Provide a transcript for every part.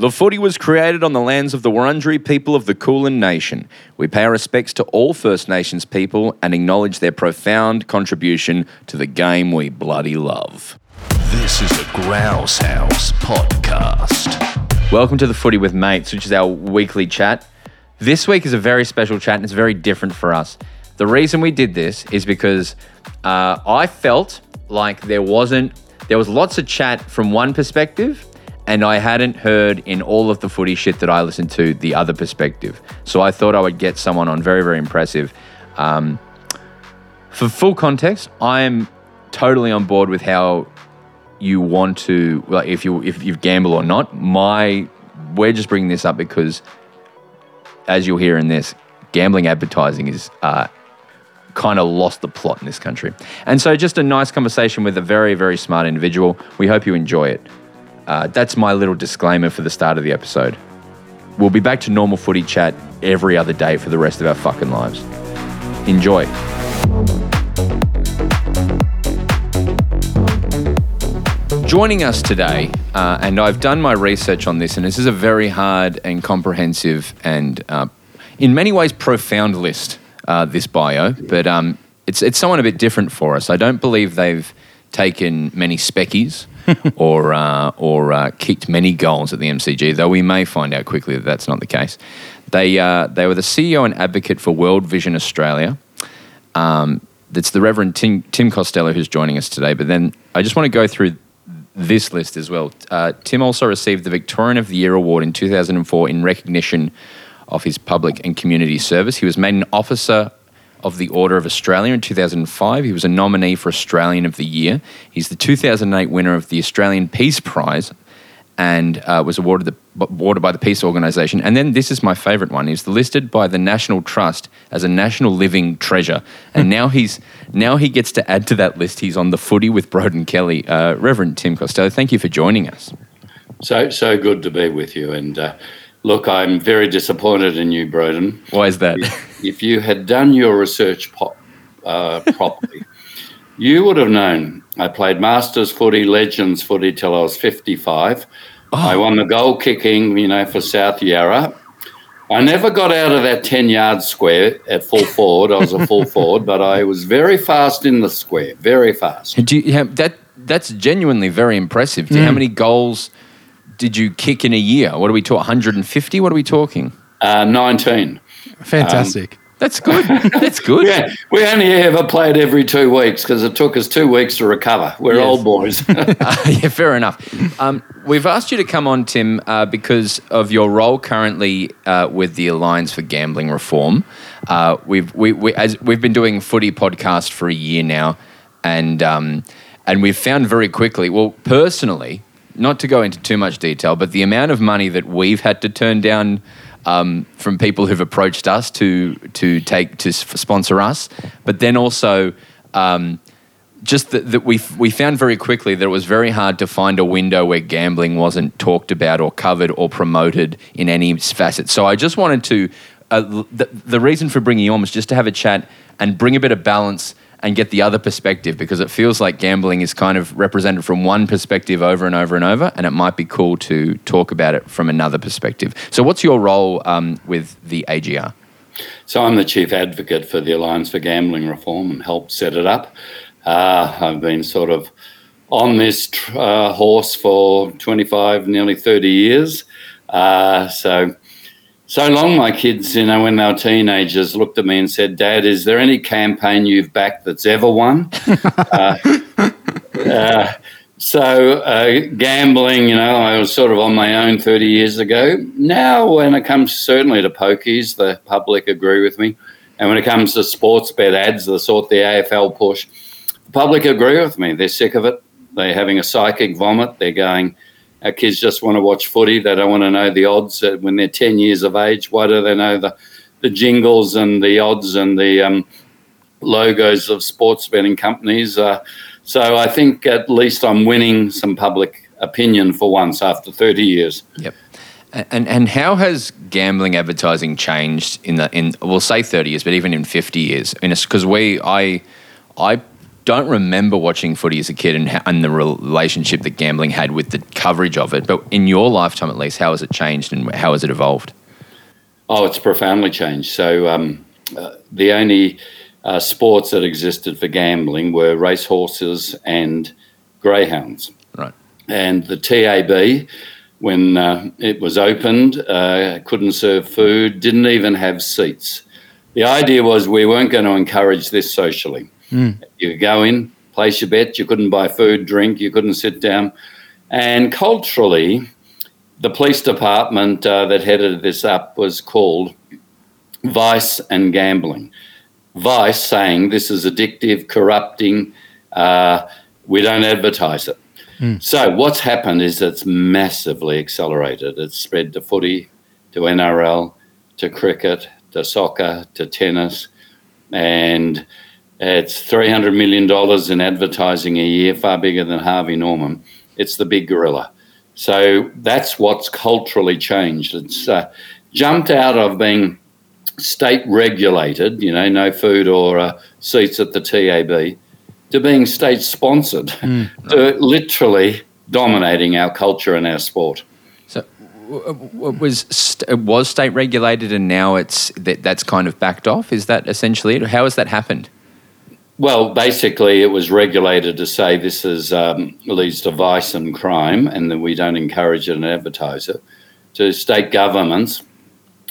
The footy was created on the lands of the Wurundjeri people of the Kulin Nation. We pay our respects to all First Nations people and acknowledge their profound contribution to the game we bloody love. This is a Grouse House podcast. Welcome to the Footy with Mates, which is our weekly chat. This week is a very special chat and it's very different for us. The reason we did this is because uh, I felt like there wasn't, there was lots of chat from one perspective and I hadn't heard in all of the footy shit that I listened to the other perspective. So I thought I would get someone on very, very impressive. Um, for full context, I am totally on board with how you want to, like, if you if you gamble or not. My, we're just bringing this up because, as you'll hear in this, gambling advertising is uh, kind of lost the plot in this country. And so, just a nice conversation with a very, very smart individual. We hope you enjoy it. Uh, that's my little disclaimer for the start of the episode. We'll be back to normal footy chat every other day for the rest of our fucking lives. Enjoy. Joining us today, uh, and I've done my research on this, and this is a very hard and comprehensive and, uh, in many ways, profound list. Uh, this bio, but um, it's it's someone a bit different for us. I don't believe they've taken many speckies or uh, or uh, kicked many goals at the MCG, though we may find out quickly that that's not the case. They uh, they were the CEO and advocate for World Vision Australia. Um, that's the Reverend Tim, Tim Costello who's joining us today. But then I just want to go through this list as well. Uh, Tim also received the Victorian of the Year award in 2004 in recognition of his public and community service. He was made an officer of the Order of Australia in 2005. He was a nominee for Australian of the Year. He's the 2008 winner of the Australian Peace Prize and uh, was awarded, the, awarded by the Peace Organisation. And then this is my favourite one. He's listed by the National Trust as a national living treasure. And now he's now he gets to add to that list. He's on the footy with Broden Kelly. Uh, Reverend Tim Costello, thank you for joining us. So so good to be with you and. Uh, Look, I'm very disappointed in you, Broden. Why is that? If, if you had done your research po- uh, properly, you would have known I played Masters footy, Legends footy till I was 55. Oh. I won the goal kicking, you know, for South Yarra. I never got out of that 10 yard square at full forward. I was a full forward, but I was very fast in the square, very fast. Do you that, that's genuinely very impressive. Mm. How many goals did you kick in a year? What are we talking? 150? What are we talking? Uh, 19. Fantastic. Um, that's good. That's good. yeah, we only ever played every two weeks because it took us two weeks to recover. We're yes. old boys. uh, yeah, fair enough. Um, we've asked you to come on, Tim, uh, because of your role currently uh, with the Alliance for Gambling Reform. Uh, we've we, we as we've been doing footy podcast for a year now, and um, and we've found very quickly. Well, personally, not to go into too much detail, but the amount of money that we've had to turn down um, from people who've approached us to to take to sponsor us, but then also. Um, just that, we we found very quickly that it was very hard to find a window where gambling wasn't talked about or covered or promoted in any facet. So I just wanted to. Uh, the, the reason for bringing you on was just to have a chat and bring a bit of balance and get the other perspective because it feels like gambling is kind of represented from one perspective over and over and over, and it might be cool to talk about it from another perspective. So, what's your role um, with the AGR? So, I'm the chief advocate for the Alliance for Gambling Reform and helped set it up. Uh, I've been sort of on this uh, horse for 25, nearly 30 years. Uh, so, so long my kids, you know, when they were teenagers, looked at me and said, Dad, is there any campaign you've backed that's ever won? uh, uh, so uh, gambling, you know, I was sort of on my own 30 years ago. Now, when it comes certainly to pokies, the public agree with me. And when it comes to sports bet ads, the sort the AFL push, the public agree with me. They're sick of it. They're having a psychic vomit. They're going – our kids just want to watch footy. They don't want to know the odds when they're 10 years of age. Why do they know the, the jingles and the odds and the um, logos of sports betting companies? Uh, so I think at least I'm winning some public opinion for once after 30 years. Yep. And and how has gambling advertising changed in the in we'll say 30 years, but even in 50 years? Because we I I don't remember watching footy as a kid and, ho- and the relationship that gambling had with the coverage of it. But in your lifetime, at least, how has it changed and how has it evolved? Oh, it's profoundly changed. So um, uh, the only uh, sports that existed for gambling were racehorses and greyhounds. Right. And the TAB, when uh, it was opened, uh, couldn't serve food, didn't even have seats. The idea was we weren't going to encourage this socially. Mm. You could go in, place your bet, you couldn't buy food, drink, you couldn't sit down. And culturally, the police department uh, that headed this up was called Vice and Gambling. Vice saying this is addictive, corrupting, uh, we don't advertise it. So what's happened is it's massively accelerated. It's spread to footy, to NRL, to cricket, to soccer, to tennis, and it's three hundred million dollars in advertising a year, far bigger than Harvey Norman. It's the big gorilla. So that's what's culturally changed. It's uh, jumped out of being state regulated, you know, no food or uh, seats at the TAB, to being state sponsored, to literally dominating our culture and our sport. So, w- was it was state regulated, and now it's that that's kind of backed off. Is that essentially it? How has that happened? Well, basically, it was regulated to say this is um, leads to vice and crime, and that we don't encourage it and advertise it. To state governments,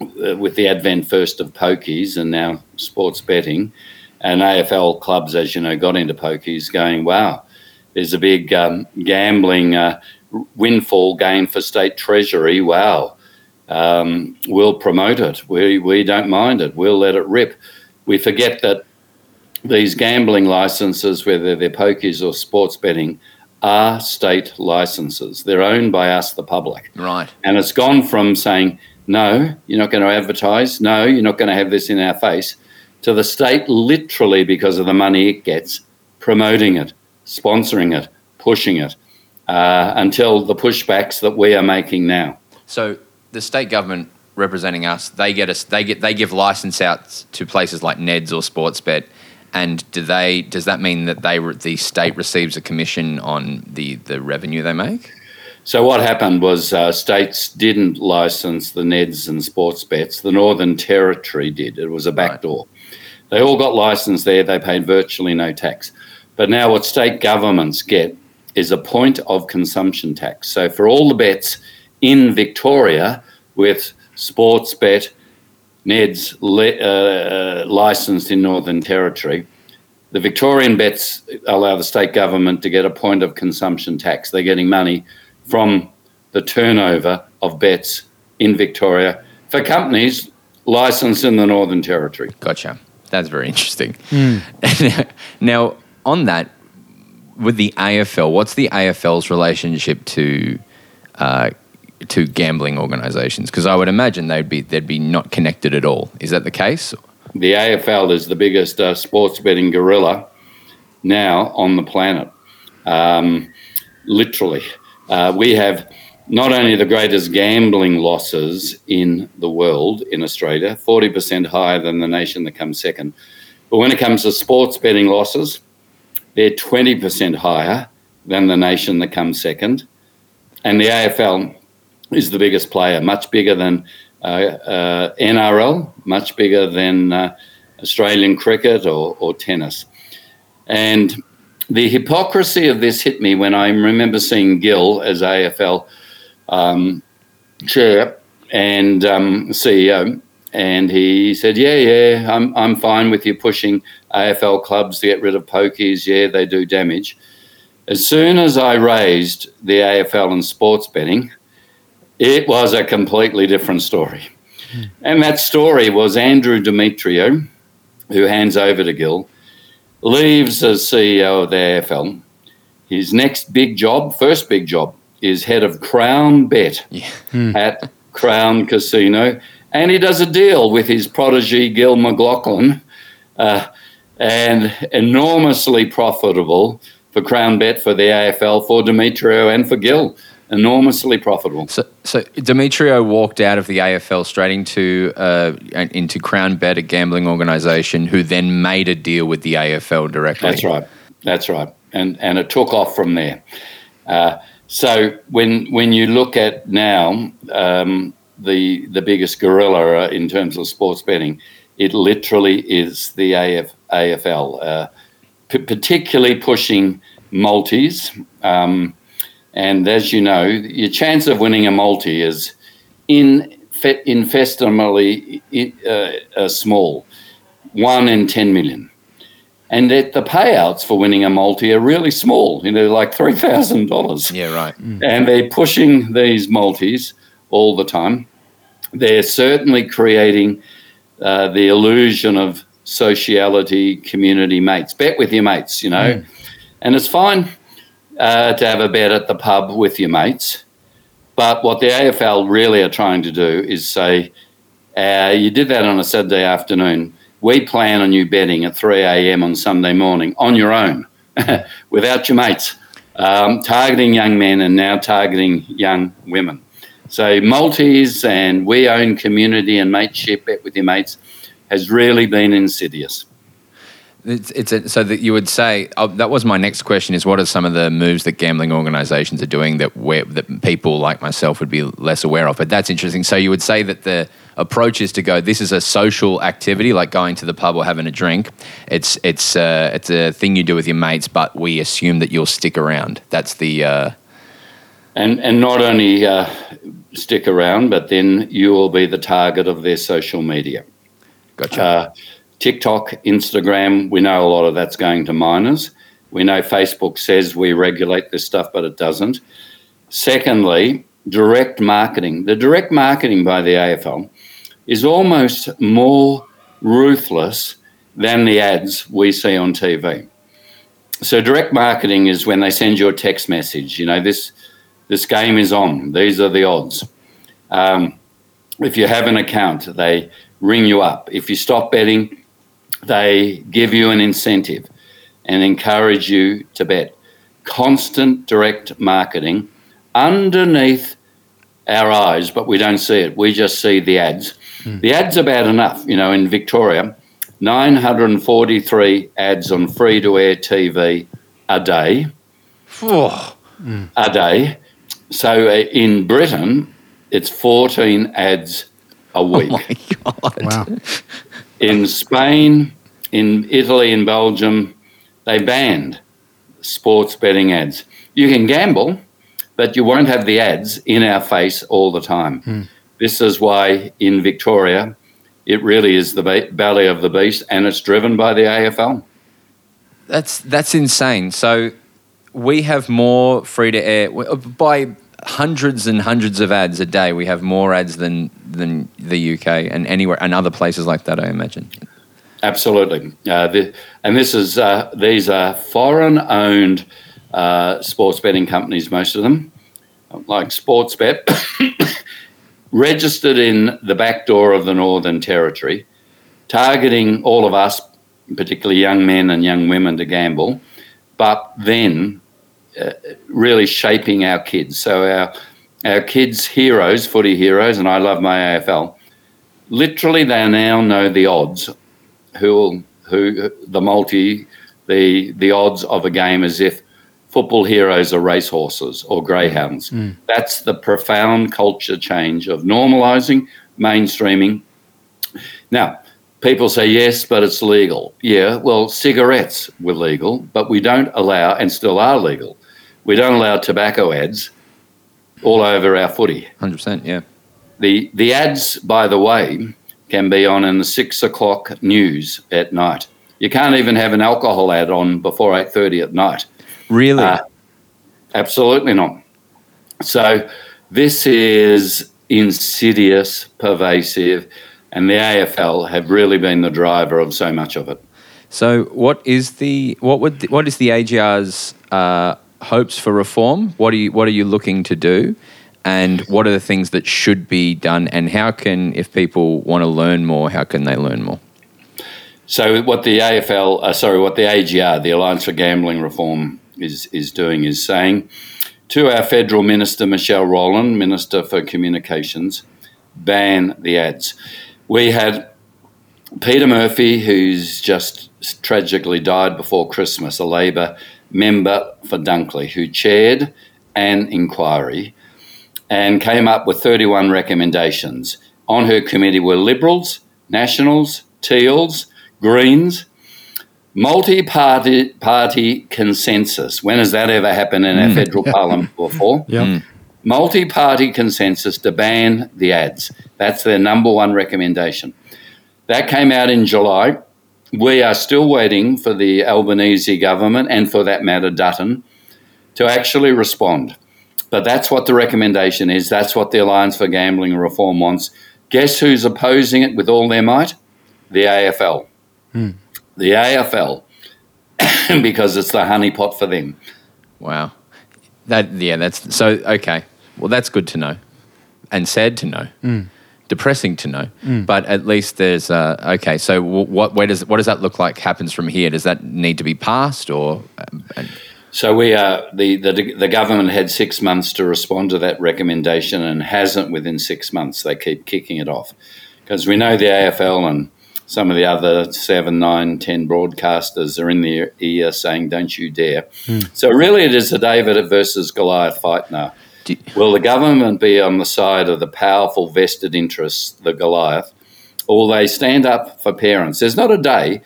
uh, with the advent first of pokies and now sports betting, and AFL clubs, as you know, got into pokies, going, "Wow, there's a big um, gambling uh, windfall gain for state treasury. Wow, um, we'll promote it. We we don't mind it. We'll let it rip." We forget that these gambling licenses, whether they're pokies or sports betting, are state licenses. They're owned by us, the public. Right. And it's gone from saying, no, you're not going to advertise, no, you're not going to have this in our face, to the state literally because of the money it gets, promoting it, sponsoring it, pushing it, uh, until the pushbacks that we are making now. So the state government representing us, they get us, they get, they give license out to places like Neds or Sportsbet, and do they? Does that mean that they, the state receives a commission on the the revenue they make? So what happened was uh, states didn't license the Neds and sports bets. The Northern Territory did. It was a backdoor. They all got licensed there. They paid virtually no tax. But now what state governments get is a point of consumption tax. So for all the bets in Victoria with sports bet, Neds li- uh, licensed in Northern Territory, the Victorian bets allow the state government to get a point of consumption tax. They're getting money from the turnover of bets in Victoria for companies licensed in the Northern Territory. Gotcha. That's very interesting. now, on that, with the AFL, what's the AFL's relationship to uh, to gambling organisations? Because I would imagine they'd be they'd be not connected at all. Is that the case? The AFL is the biggest uh, sports betting gorilla now on the planet. Um, literally, uh, we have not only the greatest gambling losses in the world in Australia, 40% higher than the nation that comes second. But when it comes to sports betting losses, they're 20% higher than the nation that comes second. And the AFL is the biggest player, much bigger than uh, uh, NRL, much bigger than uh, Australian cricket or, or tennis. And the hypocrisy of this hit me when I remember seeing Gill as AFL um, chair and um, CEO, and he said, "Yeah, yeah, I'm I'm fine with you pushing AFL clubs to get rid of pokies. Yeah, they do damage." As soon as I raised the AFL and sports betting, it was a completely different story. And that story was Andrew Demetriou, who hands over to Gill, leaves as CEO of the AFL. His next big job, first big job, is head of Crown Bet Yeah. at Crown Casino. And he does a deal with his protege, Gil McLachlan, uh, and enormously profitable for Crown Bet, for the AFL, for Demetriou, and for Gil. Enormously profitable. So, so Demetriou walked out of the AFL straight into uh, into Crown Bet, a gambling organisation, who then made a deal with the AFL directly. That's right. That's right, and and it took off from there. Uh, so when when you look at now um, the the biggest gorilla in terms of sports betting, it literally is the AF, AFL, uh, p- particularly pushing multis. Um, and as you know, your chance of winning a multi is in infestimally uh, uh, small, one in 10 million. And that the payouts for winning a multi are really small, you know, like $3,000. Yeah, right. Mm. And they're pushing these multis all the time. They're certainly creating uh, the illusion of sociality, community mates. Bet with your mates, you know. Mm. And it's fine uh, to have a bet at the pub with your mates. But what the AFL really are trying to do is say, uh, you did that on a Saturday afternoon. We plan on you betting at 3 a.m. on Sunday morning on your own, without your mates, um, targeting young men and now targeting young women. So, multis and we own community and mateship bet with your mates has really been insidious. It's, it's a, so that you would say oh, that was my next question is what are some of the moves that gambling organisations are doing that that people like myself would be less aware of? But that's interesting. So you would say that the approach is to go. This is a social activity like going to the pub or having a drink. It's it's uh, it's a thing you do with your mates, but we assume that you'll stick around. That's the uh, and and not only uh, stick around, but then you will be the target of their social media. Gotcha uh, TikTok, Instagram, we know a lot of that's going to minors. We know Facebook says we regulate this stuff, but it doesn't. Secondly, direct marketing. The direct marketing by the AFL is almost more ruthless than the ads we see on TV. So direct marketing is when they send you a text message. You know this this game is on. These are the odds. Um, if you have an account, they ring you up. If you stop betting, they give you an incentive and encourage you to bet. Constant direct marketing underneath our eyes, but we don't see it. We just see the ads. Mm. The ads are bad enough. You know, in Victoria, 943 ads on free to air TV a day. Oh. Mm. A day. So uh, in Britain, it's 14 ads a week. Oh my God. Wow in Spain, in Italy, in Belgium, they banned sports betting ads. You can gamble, but you won't have the ads in our face all the time. Hmm. This is why in Victoria, it really is the belly of the beast, and it's driven by the AFL. That's that's insane. So we have more free to air by hundreds and hundreds of ads a day. We have more ads than than the UK and anywhere and other places like that. I imagine. Absolutely, uh, the, and this is uh, these are foreign-owned uh, sports betting companies. Most of them, like Sportsbet, registered in the back door of the Northern Territory, targeting all of us, particularly young men and young women, to gamble, but then uh, really shaping our kids. So our our kids' heroes, footy heroes, and I love my AFL. Literally, they now know the odds. Who who the multi the the odds of a game as if football heroes are racehorses or greyhounds. Mm. That's the profound culture change of normalizing, mainstreaming. Now, people say yes, but it's legal. Yeah, well, cigarettes were legal, but we don't allow and still are legal we don't allow tobacco ads all over our footy. 100%, yeah. The, the ads, by the way, can be on in the six o'clock news at night. You can't even have an alcohol ad on before 8.30 at night. Really? Uh, absolutely not. So this is insidious, pervasive, and the AFL have really been the driver of so much of it. So, what is the what would the, what is the AGR's uh, hopes for reform? What are you What are you looking to do? And what are the things that should be done? And how can, if people want to learn more, how can they learn more? So, what the AFL, uh, sorry, what the AGR, the Alliance for Gambling Reform, is is doing is saying to our federal minister Michelle Rowland, Minister for Communications, ban the ads. We had Peta Murphy, who's just tragically died before Christmas, a Labor member for Dunkley, who chaired an inquiry and came up with 31 recommendations. On her committee were Liberals, Nationals, Teals, Greens, multi party consensus. When has that ever happened in our mm. federal parliament before? Yep. Mm. Multi party consensus to ban the ads. That's their number one recommendation. That came out in July. We are still waiting for the Albanese government and, for that matter, Dutton, to actually respond. But that's what the recommendation is. That's what the Alliance for Gambling Reform wants. Guess who's opposing it with all their might? The AFL. Hmm. The AFL, because it's the honeypot for them. Wow. That yeah, that's so okay. Well, that's good to know, and sad to know. Mm depressing to know. Mm. But at least there's uh, okay. So what where does what does that look like happens from here? Does that need to be passed or? Um, so we are the, the the government had six months to respond to that recommendation and hasn't within six months. They keep kicking it off because we know the AFL and some of the other seven, nine, ten broadcasters are in the ear saying, "Don't you dare!" Mm. So really, it is a David versus Goliath fight now. You- Will the government be on the side of the powerful vested interests, the Goliath, or they stand up for parents? There's not a day,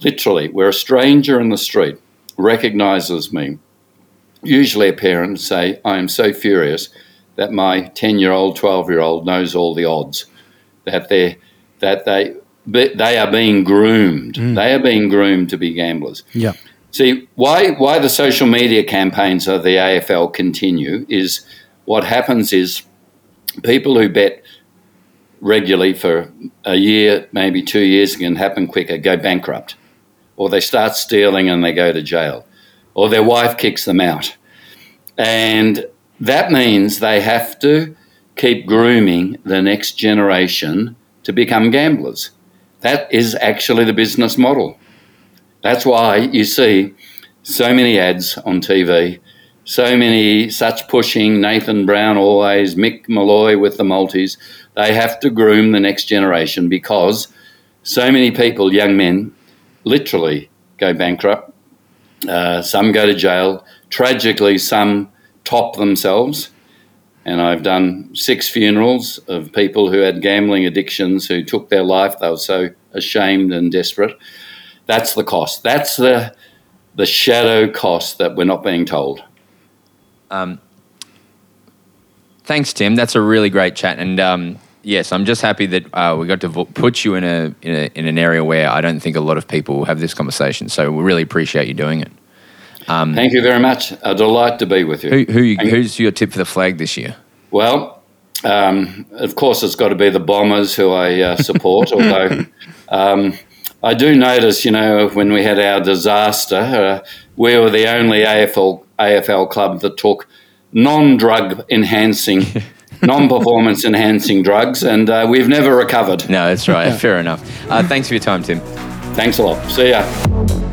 literally, where a stranger in the street recognizes me. Usually, a parent say, "I am so furious that my ten-year-old, twelve-year-old knows all the odds, that they that they they are being groomed. Mm. They are being groomed to be gamblers." Yeah. See, why, why the social media campaigns of the AFL continue is what happens is people who bet regularly for a year, maybe two years, can happen quicker, go bankrupt. Or they start stealing and they go to jail. Or their wife kicks them out. And that means they have to keep grooming the next generation to become gamblers. That is actually the business model. That's why you see so many ads on TV, so many such pushing Nathan Brown always, Mick Molloy with the multis. They have to groom the next generation because so many people, young men, literally go bankrupt. Uh, some go to jail. Tragically, some top themselves. And I've done six funerals of people who had gambling addictions who took their life. They were so ashamed and desperate. That's the cost. That's the the shadow cost that we're not being told. Um, thanks, Tim. That's a really great chat, and um, yes, I'm just happy that uh, we got to vo- put you in a, in a in an area where I don't think a lot of people have this conversation. So we really appreciate you doing it. Um, Thank you very much. A delight to be with you. Who, who who's your tip for the flag this year? Well, um, of course, it's got to be the Bombers who I uh, support, although. Um, I do notice, you know, when we had our disaster, uh, we were the only AFL AFL club that took non-drug enhancing, non-performance enhancing drugs, and uh, we've never recovered. No, that's right. Fair enough. Uh, thanks for your time, Tim. Thanks a lot. See ya.